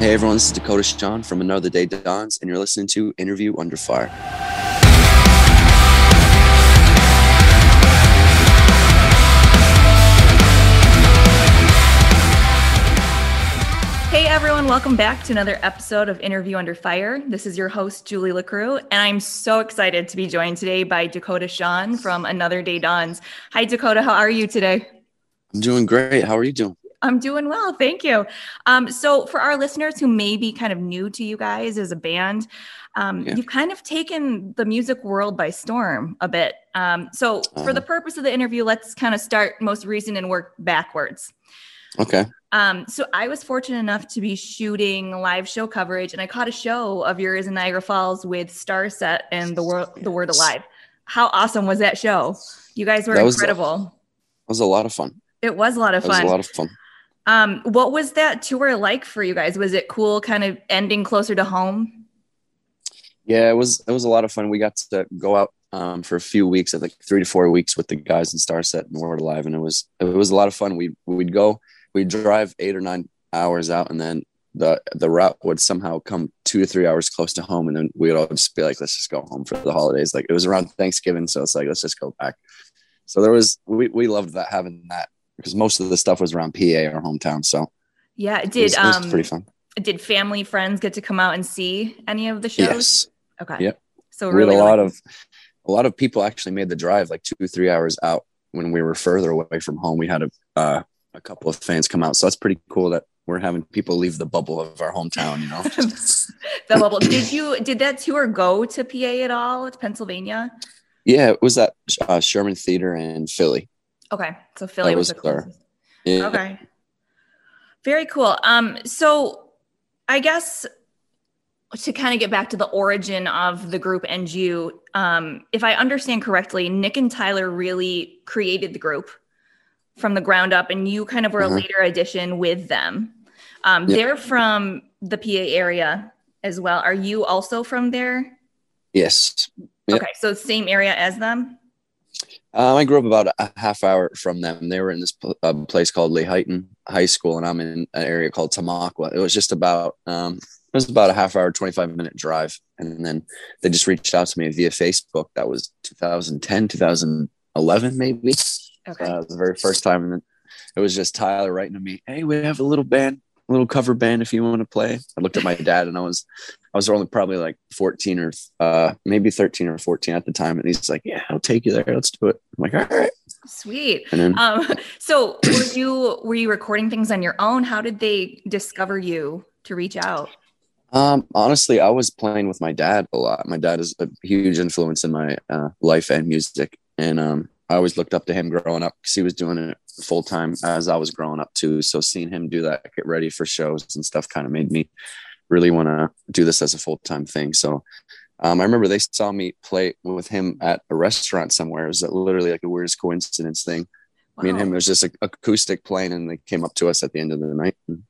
Hey everyone, this is Dakota Sean from Another Day Dawns, and you're listening to Interview Under Fire. Hey everyone, welcome back to another episode of Interview Under Fire. This is your host, Julie LaCrue, and I'm so excited to be joined today by Dakota Sean from Another Day Dawns. Hi, Dakota, how are you today? I'm doing great. How are you doing? I'm doing well, thank you. Um, so, for our listeners who may be kind of new to you guys as a band, um, yeah. you've kind of taken the music world by storm a bit. Um, so, uh, for the uh-huh. purpose of the interview, let's kind of start most recent and work backwards. Okay. Um, so I was fortunate enough to be shooting live show coverage, and I caught a show of yours in Niagara Falls with Starset and the Word the Word Alive. How awesome was that show? You guys were that was, incredible. It was a lot of fun. It was a lot of fun. It was a lot of fun. Um, what was that tour like for you guys? Was it cool, kind of ending closer to home? Yeah, it was. It was a lot of fun. We got to go out um, for a few weeks, I think three to four weeks, with the guys in Starset and Word Alive, and it was it was a lot of fun. We we'd go, we'd drive eight or nine hours out, and then the the route would somehow come two to three hours close to home, and then we'd all just be like, let's just go home for the holidays. Like it was around Thanksgiving, so it's like let's just go back. So there was we we loved that having that because most of the stuff was around PA or hometown. So yeah, it did. It was, it was um, pretty fun. Did family friends get to come out and see any of the shows? Yes. Okay. Yep. So really, had a lot of a lot of people actually made the drive like two three hours out when we were further away from home. We had a uh, a couple of fans come out, so that's pretty cool that we're having people leave the bubble of our hometown. You know, the bubble. Did you did that tour go to PA at all? To Pennsylvania? Yeah, it was at uh, Sherman Theater in Philly. Okay, so Philly was, was the closest. Yeah. Okay, very cool. Um, so I guess to kind of get back to the origin of the group and you, um, if I understand correctly, Nick and Tyler really created the group from the ground up, and you kind of were mm-hmm. a later addition with them. Um, yep. They're from the PA area as well. Are you also from there? Yes. Yep. Okay, so same area as them. Um, I grew up about a half hour from them. They were in this pl- uh, place called Lehighton High School, and I'm in an area called Tamaqua. It was just about um, it was about a half hour, 25 minute drive, and then they just reached out to me via Facebook. That was 2010, 2011, maybe. Okay. Uh, the very first time, and then it was just Tyler writing to me, "Hey, we have a little band a little cover band if you want to play. I looked at my dad and I was I was only probably like 14 or uh maybe 13 or 14 at the time. And he's like, Yeah, I'll take you there. Let's do it. I'm like, all right. Sweet. Then, um, so were you were you recording things on your own? How did they discover you to reach out? Um, honestly, I was playing with my dad a lot. My dad is a huge influence in my uh, life and music. And um, I always looked up to him growing up because he was doing it full time as I was growing up too. So seeing him do that, get ready for shows and stuff, kind of made me really want to do this as a full time thing. So um, I remember they saw me play with him at a restaurant somewhere. It was literally like a weirdest coincidence thing. Wow. Me and him, it was just a acoustic playing, and they came up to us at the end of the night. And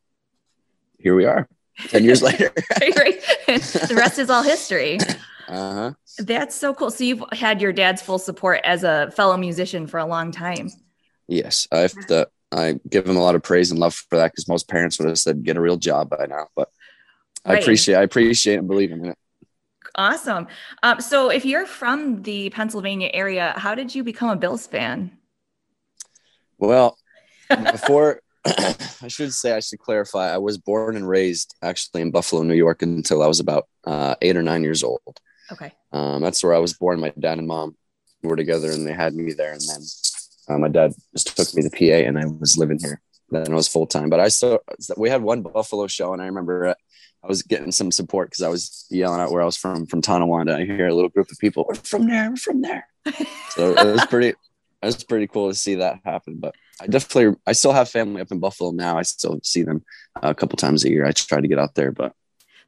here we are, ten years later. the rest is all history. Uh-huh. That's so cool. So you've had your dad's full support as a fellow musician for a long time. Yes, I have to. I give him a lot of praise and love for that because most parents would have said get a real job by now. But I appreciate I appreciate and believe in it. Awesome. Um, so if you're from the Pennsylvania area, how did you become a Bills fan? Well, before I should say I should clarify. I was born and raised actually in Buffalo, New York, until I was about uh, eight or nine years old. Okay. Um, that's where I was born. My dad and mom were together, and they had me there. And then uh, my dad just took me to PA, and I was living here. Then I was full time. But I still we had one Buffalo show, and I remember uh, I was getting some support because I was yelling out where I was from, from Tonawanda. I hear a little group of people, "We're from there, we're from there." so it was pretty, it was pretty cool to see that happen. But I definitely, I still have family up in Buffalo now. I still see them a couple times a year. I try to get out there, but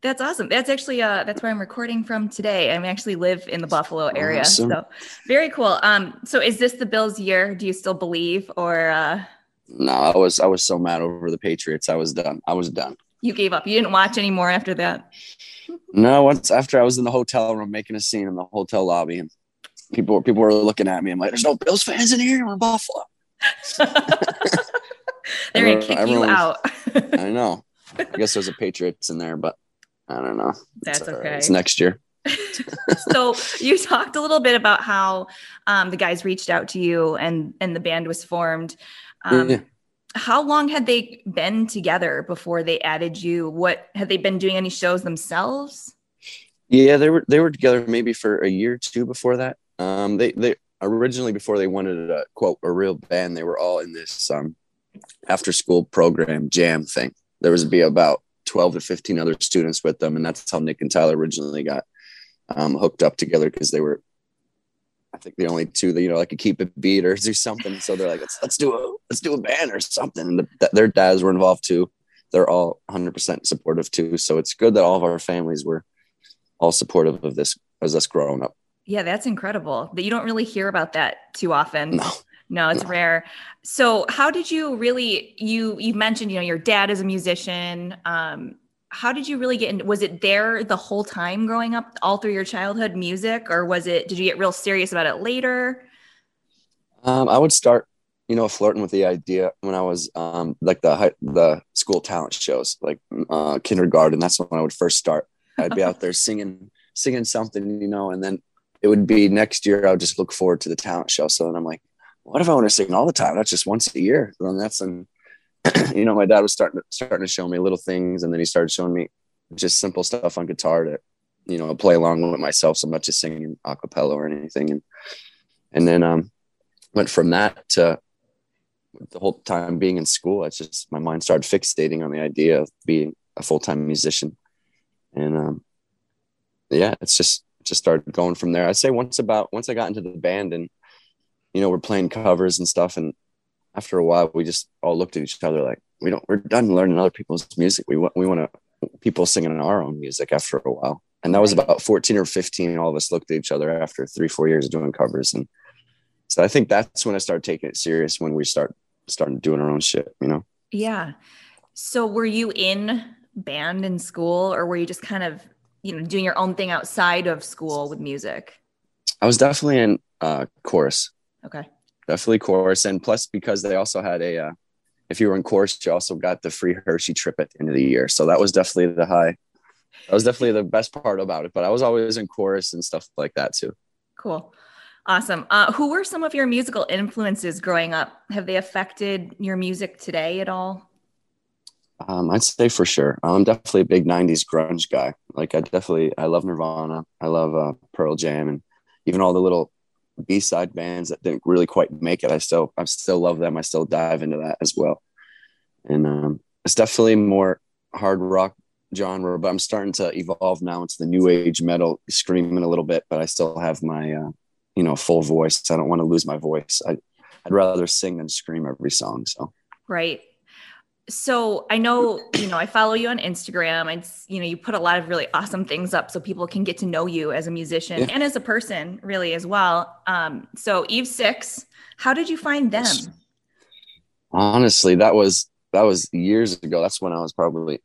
that's awesome. That's actually uh that's where I'm recording from today. I actually live in the Buffalo area. Awesome. So very cool. Um so is this the Bills year? Do you still believe or uh No, I was I was so mad over the Patriots. I was done. I was done. You gave up. You didn't watch anymore after that. No, once after I was in the hotel room making a scene in the hotel lobby and people people were looking at me. I'm like, there's no Bills fans in here. We're in Buffalo. They're gonna kick you out. I know. I guess there's a Patriots in there, but I don't know. That's it's, okay. It's next year. so you talked a little bit about how um, the guys reached out to you and and the band was formed. Um, yeah. How long had they been together before they added you? What had they been doing any shows themselves? Yeah, they were they were together maybe for a year or two before that. Um, they they originally before they wanted a quote a real band, they were all in this um, after school program jam thing. There was be about twelve to fifteen other students with them, and that's how Nick and Tyler originally got um, hooked up together because they were, I think, the only two that you know like could keep a beat or do something. So they're like, let's let's do a let's do a band or something. And the, their dads were involved too. They're all 100% supportive too. So it's good that all of our families were all supportive of this as us growing up. Yeah, that's incredible. That you don't really hear about that too often. No. No, it's no. rare. So, how did you really you you mentioned, you know, your dad is a musician. Um how did you really get into was it there the whole time growing up all through your childhood music or was it did you get real serious about it later? Um, i would start you know flirting with the idea when i was um, like the high, the school talent shows like uh, kindergarten that's when i would first start. I'd be out there singing singing something you know and then it would be next year i would just look forward to the talent show. So then i'm like what if i want to sing all the time? Not just once a year. Then that's an you know, my dad was starting to, starting to show me little things, and then he started showing me just simple stuff on guitar to, you know, play along with myself. So much as singing a cappella or anything. And and then um, went from that to the whole time being in school. It's just my mind started fixating on the idea of being a full time musician, and um, yeah, it's just just started going from there. I'd say once about once I got into the band and you know we're playing covers and stuff and after a while, we just all looked at each other like, we don't, we're done learning other people's music. We want, we want to, people singing our own music after a while. And that was about 14 or 15. All of us looked at each other after three, four years of doing covers. And so I think that's when I started taking it serious when we start starting doing our own shit, you know? Yeah. So were you in band in school or were you just kind of, you know, doing your own thing outside of school with music? I was definitely in uh, chorus. Okay definitely chorus and plus because they also had a uh, if you were in chorus you also got the free hershey trip at the end of the year. So that was definitely the high that was definitely the best part about it. But i was always in chorus and stuff like that too. Cool. Awesome. Uh, who were some of your musical influences growing up? Have they affected your music today at all? Um, I'd say for sure. I'm definitely a big '90s grunge guy. Like I definitely, I love Nirvana. I love uh, Pearl Jam, and even all the little b-side bands that didn't really quite make it. I still i still love them. I still dive into that as well. And um, it's definitely more hard rock genre but i'm starting to evolve now into the new age metal screaming a little bit but i still have my uh, you know full voice. I don't want to lose my voice. I, i'd rather sing than scream every song so. Right so I know, you know, I follow you on Instagram and, you know, you put a lot of really awesome things up so people can get to know you as a musician yeah. and as a person really as well. Um, so Eve Six, how did you find them? Honestly, that was, that was years ago. That's when I was probably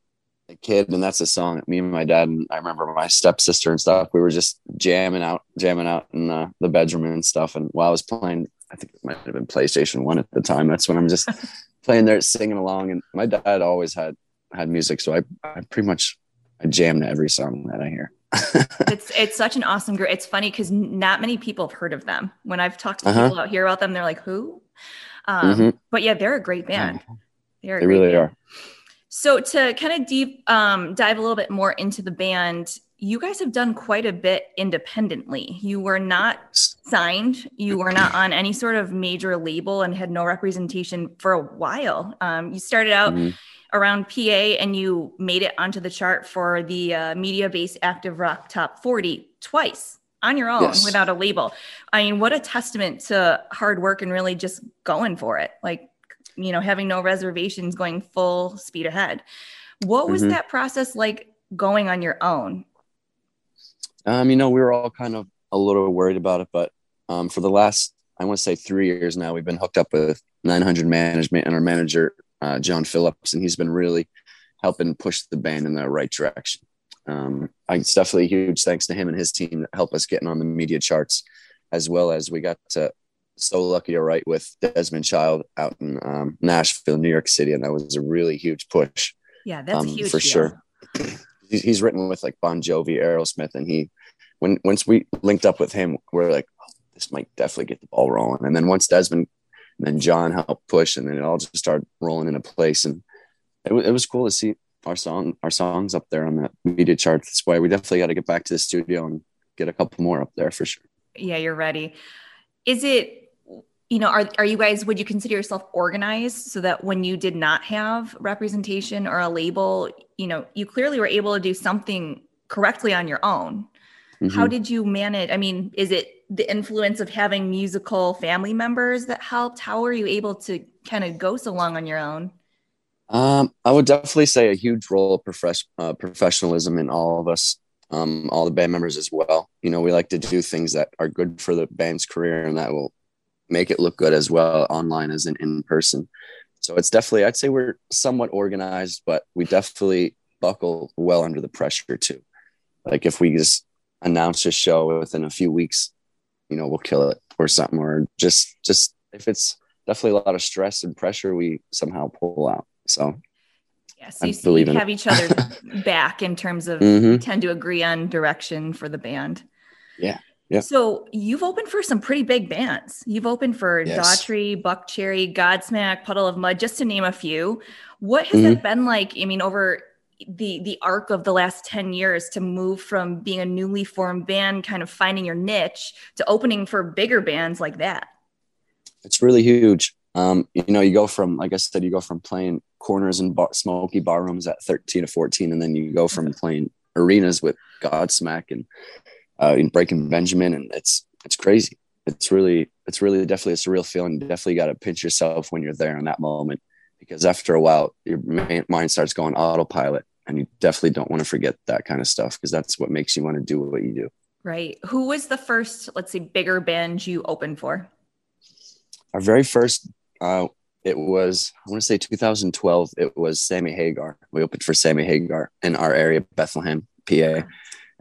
a kid. And that's a song that me and my dad, and I remember my stepsister and stuff, we were just jamming out, jamming out in the, the bedroom and stuff. And while I was playing, I think it might have been PlayStation one at the time. That's when I'm just playing there singing along and my dad always had had music so i, I pretty much i jam to every song that i hear. It's it's such an awesome group. It's funny because not many people have heard of them. When i've talked to uh-huh. people out here about them they're like who? Um, mm-hmm. but yeah they're a great band. They're they really band. are. So to kind of deep um, dive a little bit more into the band you guys have done quite a bit independently. You were not signed, you were not on any sort of major label, and had no representation for a while. Um, you started out mm-hmm. around PA and you made it onto the chart for the uh, Mediabase active rock top 40 twice on your own yes. without a label. I mean, what a testament to hard work and really just going for it. Like, you know, having no reservations, going full speed ahead. What was mm-hmm. that process like going on your own? Um, you know, we were all kind of a little worried about it, but um, for the last, I want to say three years now, we've been hooked up with 900 management and our manager, uh, John Phillips, and he's been really helping push the band in the right direction. Um, it's definitely a huge thanks to him and his team that help us getting on the media charts, as well as we got to so lucky to write with Desmond Child out in um, Nashville, New York City, and that was a really huge push Yeah, that's um, huge for deal. sure. He's, written with like Bon Jovi, Aerosmith, and he when once we linked up with him, we're like, oh, this might definitely get the ball rolling. And then once Desmond and then John helped push, and then it all just started rolling into place. And it, it was cool to see our song, our songs up there on the media chart. That's why we definitely got to get back to the studio and get a couple more up there for sure. Yeah, you're ready. Is it you know, are, are you guys, would you consider yourself organized so that when you did not have representation or a label, you know, you clearly were able to do something correctly on your own? Mm-hmm. How did you manage? I mean, is it the influence of having musical family members that helped? How were you able to kind of go so long on your own? Um, I would definitely say a huge role of prof- uh, professionalism in all of us, um, all the band members as well. You know, we like to do things that are good for the band's career and that will make it look good as well online as in in person. So it's definitely, I'd say we're somewhat organized, but we definitely buckle well under the pressure too. Like if we just announce a show within a few weeks, you know, we'll kill it or something, or just, just if it's definitely a lot of stress and pressure, we somehow pull out. So yeah, so you, you have each other back in terms of mm-hmm. tend to agree on direction for the band. Yeah. Yeah. So you've opened for some pretty big bands. You've opened for yes. Daughtry, Buckcherry, Godsmack, Puddle of Mudd, just to name a few. What has mm-hmm. it been like? I mean, over the the arc of the last 10 years to move from being a newly formed band, kind of finding your niche, to opening for bigger bands like that? It's really huge. Um, you know, you go from, like I said, you go from playing corners and bar, smoky bar rooms at 13 to 14, and then you go from playing arenas with Godsmack and uh, in Breaking Benjamin, and it's it's crazy. It's really it's really definitely a surreal feeling. You definitely got to pinch yourself when you're there in that moment, because after a while your mind starts going autopilot, and you definitely don't want to forget that kind of stuff because that's what makes you want to do what you do. Right. Who was the first, let's say, bigger band you opened for? Our very first, uh, it was I want to say 2012. It was Sammy Hagar. We opened for Sammy Hagar in our area, Bethlehem, PA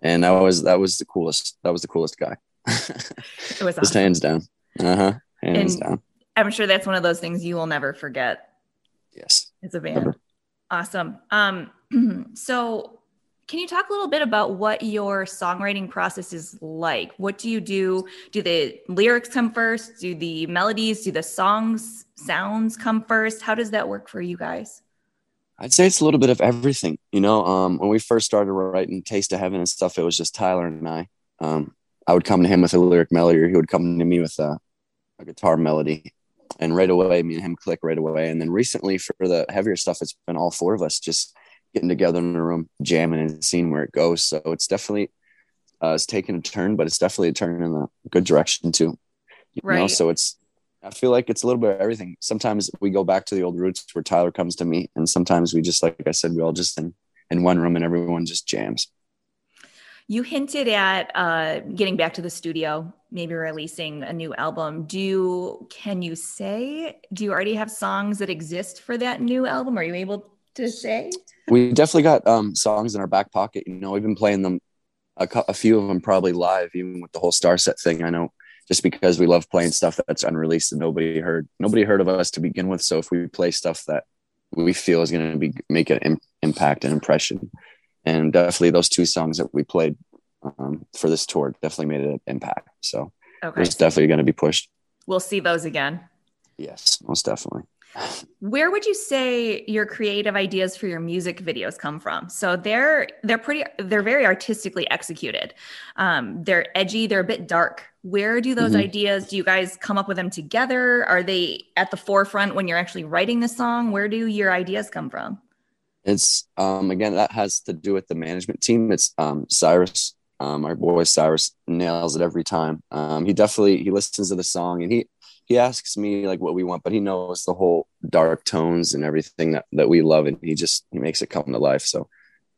and that was that was the coolest. That was the coolest guy. it was awesome. just hands down. Uh huh. Hands and down. I'm sure that's one of those things you will never forget. Yes. It's a band. Never. Awesome. Um, so can you talk a little bit about what your songwriting process is like? What do you do? Do the lyrics come first? Do the melodies, do the songs sounds come first? How does that work for you guys? I'd say it's a little bit of everything. You know, um, when we first started writing Taste of Heaven and stuff, it was just Tyler and I. Um, I would come to him with a lyric melody, or he would come to me with a, a, guitar melody, and right away, me and him click right away. And then recently, for the heavier stuff, it's been all four of us just getting together in a room, jamming, and seeing where it goes. So it's definitely uh, it's taken a turn, but it's definitely a turn in the good direction too. You right. know, so it's I feel like it's a little bit of everything. Sometimes we go back to the old roots where Tyler comes to me, and sometimes we just, like I said, we all just in in one room and everyone just jams. You hinted at uh, getting back to the studio, maybe releasing a new album. Do you, can you say? Do you already have songs that exist for that new album? Are you able to say? We definitely got um, songs in our back pocket. You know, we've been playing them, a, a few of them probably live, even with the whole Starset thing. I know just because we love playing stuff that's unreleased and nobody heard nobody heard of us to begin with. So if we play stuff that we feel is going to be make an Im- impact and impression and definitely those two songs that we played um, for this tour definitely made an impact. So okay. it's definitely going to be pushed we'll see those again. Yes most definitely where would you say your creative ideas for your music videos come from? So they're they're pretty they're very artistically executed. Um, they're edgy. They're a bit dark. Where do those mm-hmm. ideas? Do you guys come up with them together? Are they at the forefront when you're actually writing the song? Where do your ideas come from? It's um, again that has to do with the management team. It's um, Cyrus, um, our boy Cyrus nails it every time. Um, he definitely he listens to the song and he he asks me like what we want, but he knows the whole dark tones and everything that, that we love, and he just he makes it come to life. So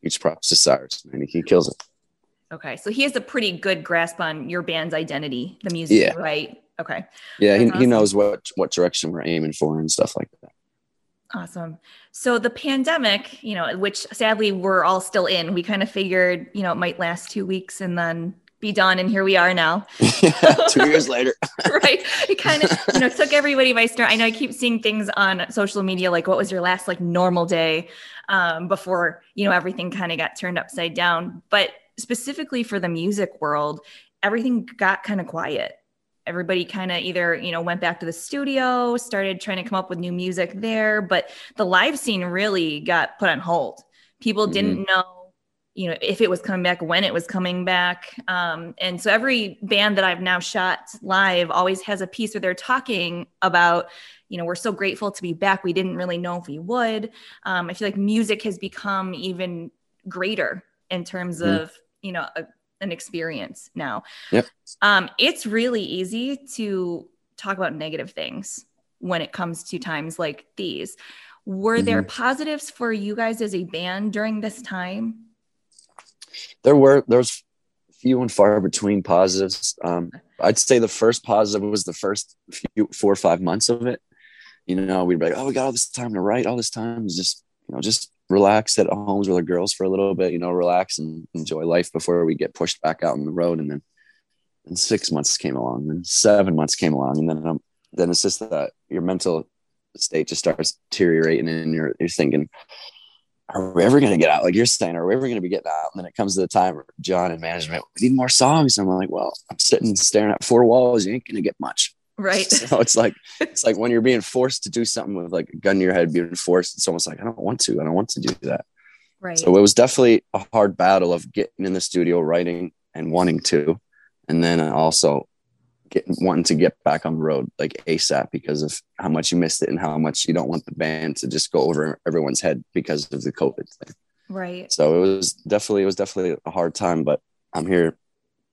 each props to Cyrus, man. He, he kills it. Okay, so he has a pretty good grasp on your band's identity, the music, yeah. right? Okay. Yeah, he, awesome. he knows what what direction we're aiming for and stuff like that. Awesome. So the pandemic, you know, which sadly we're all still in, we kind of figured, you know, it might last two weeks and then be done and here we are now two years later right it kind of, you know, took everybody by storm. I know I keep seeing things on social media like, what was your last like normal day um, before, you know, everything kind of got turned upside down. But specifically for the music world, everything got kind of quiet. Everybody kind of either, you know, went back to the studio, started trying to come up with new music there, but the live scene really got put on hold. People mm-hmm. didn't know you know if it was coming back when it was coming back um, and so every band that i've now shot live always has a piece where they're talking about you know we're so grateful to be back we didn't really know if we would um, i feel like music has become even greater in terms mm-hmm. of you know a, an experience now yep. um, it's really easy to talk about negative things when it comes to times like these were mm-hmm. there positives for you guys as a band during this time there were there's few and far between positives. Um, I'd say the first positive was the first few four or five months of it. You know, we'd be like, oh, we got all this time to write, all this time, just you know, just relax at homes with our girls for a little bit, you know, relax and enjoy life before we get pushed back out on the road. And then, and six months came along, and seven months came along, and then um, then it's just that your mental state just starts deteriorating, and you're you're thinking, are we ever going to get out? Like you're saying, are we ever going to be getting out? And then it comes to the time, John and management, we need more songs. And I'm like, well, I'm sitting staring at four walls. You ain't going to get much. Right. So it's like, it's like when you're being forced to do something with like a gun to your head, being forced, it's almost like, I don't want to, I don't want to do that. Right. So it was definitely a hard battle of getting in the studio, writing and wanting to. And then also getting wanting to get back on the road like ASAP because of how much you missed it and how much you don't want the band to just go over everyone's head because of the COVID thing. Right. So it was definitely it was definitely a hard time, but I'm here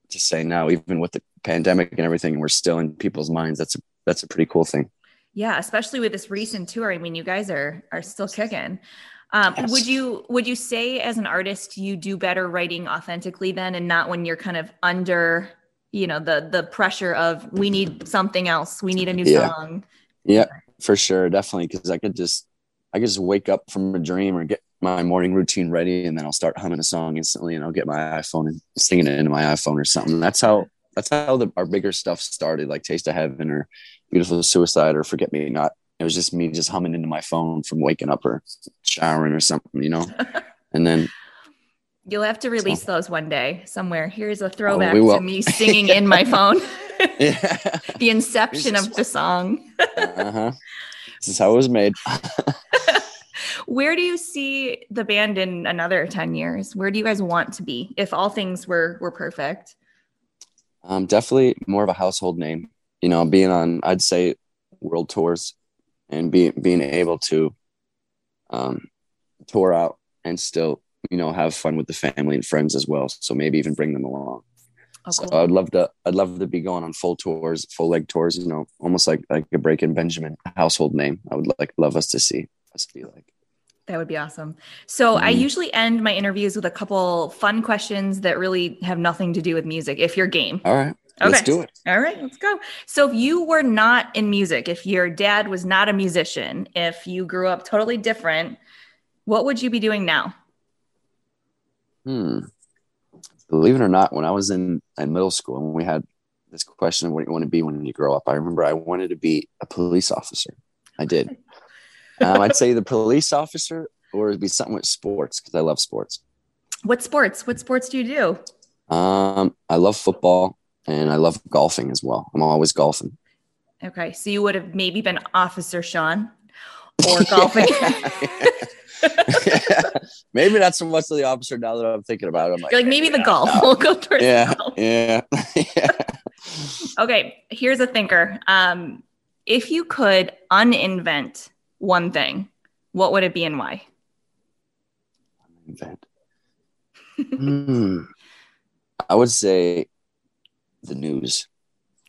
to say now, even with the pandemic and everything, we're still in people's minds. That's a that's a pretty cool thing. Yeah, especially with this recent tour. I mean, you guys are are still kicking. Um, yes. Would you would you say as an artist you do better writing authentically then, and not when you're kind of under you know the the pressure of we need something else. We need a new yeah. song. Yeah for sure. Definitely because i could just i could just wake up from a dream or get my morning routine ready and then i'll start humming a song instantly and i'll get my iphone and singing it into my iphone or something. That's how that's how the, our bigger stuff started like taste of heaven or beautiful suicide or forget me not. It was just me just humming into my phone from waking up or showering or something you know? And then You'll have to release so. those one day somewhere. Here's a throwback oh, to me singing in my phone. yeah. the inception of the song. uh-huh. This is how it was made. Where do you see the band in another 10 years? Where do you guys want to be if all things were were perfect? Um, definitely more of a household name. You know, being on I'd say world tours and being being able to um, tour out and still you know have fun with the family and friends as well so maybe even bring them along oh, so i'd love to i'd love to be going on full tours full leg tours you know almost like like a Breaking Benjamin household name i would like love us to see us be like that would be awesome. So mm-hmm. I usually end my interviews with a couple fun questions that really have nothing to do with music. If you're game, all right, okay. let's do it. All right, let's go. So if you were not in music, if your dad was not a musician, if you grew up totally different, what would you be doing now? Hmm. Believe it or not, when I was in, in middle school and we had this question of what you want to be when you grow up, I remember I wanted to be a police officer. I did. um, I'd say the police officer or it'd be something with sports because I love sports. What sports? What sports do you do? Um, I love football and I love golfing as well. I'm always golfing. Okay, so you would have maybe been Officer Sean or golfing. maybe not so much of the officer now that I'm thinking about it. I'm like, You're like maybe, the golf. We'll go towards yeah, yeah, yeah. Okay, here's a thinker. Um, if you could uninvent one thing, what would it be and why? Invent. hmm. I would say the news.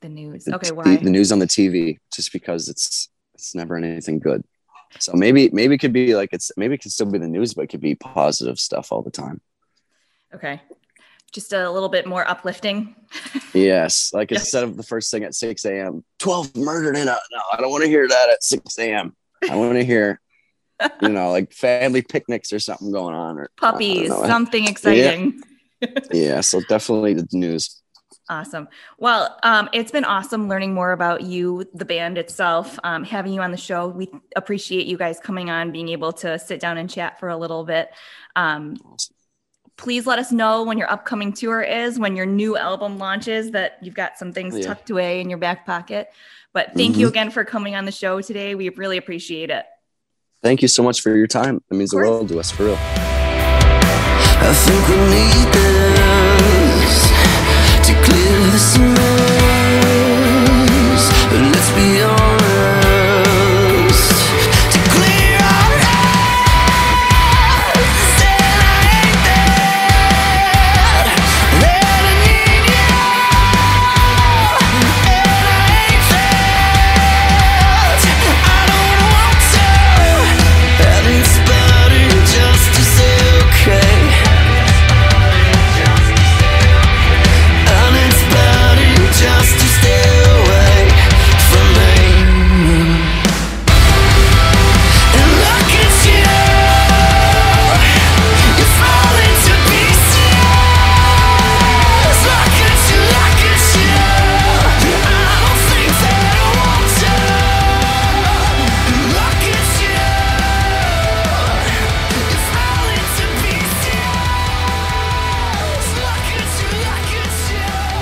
The news. Okay, why? The, the news on the TV, just because it's it's never anything good. So maybe maybe it could be like it's maybe it could still be the news, but it could be positive stuff all the time. Okay. Just a little bit more uplifting. yes. Like yes. instead of the first thing at 6 a.m., 12 murdered in a no, I don't want to hear that at 6 a.m. I want to hear, you know, like family picnics or something going on or puppies, something exciting. Yeah. yeah. So definitely the news. Awesome. Well, um, it's been awesome learning more about you, the band itself, um, having you on the show. We appreciate you guys coming on, being able to sit down and chat for a little bit. Um, please let us know when your upcoming tour is, when your new album launches, that you've got some things yeah. tucked away in your back pocket. But thank mm-hmm. you again for coming on the show today. We really appreciate it. Thank you so much for your time. It means the world to us, for real. Let's be honest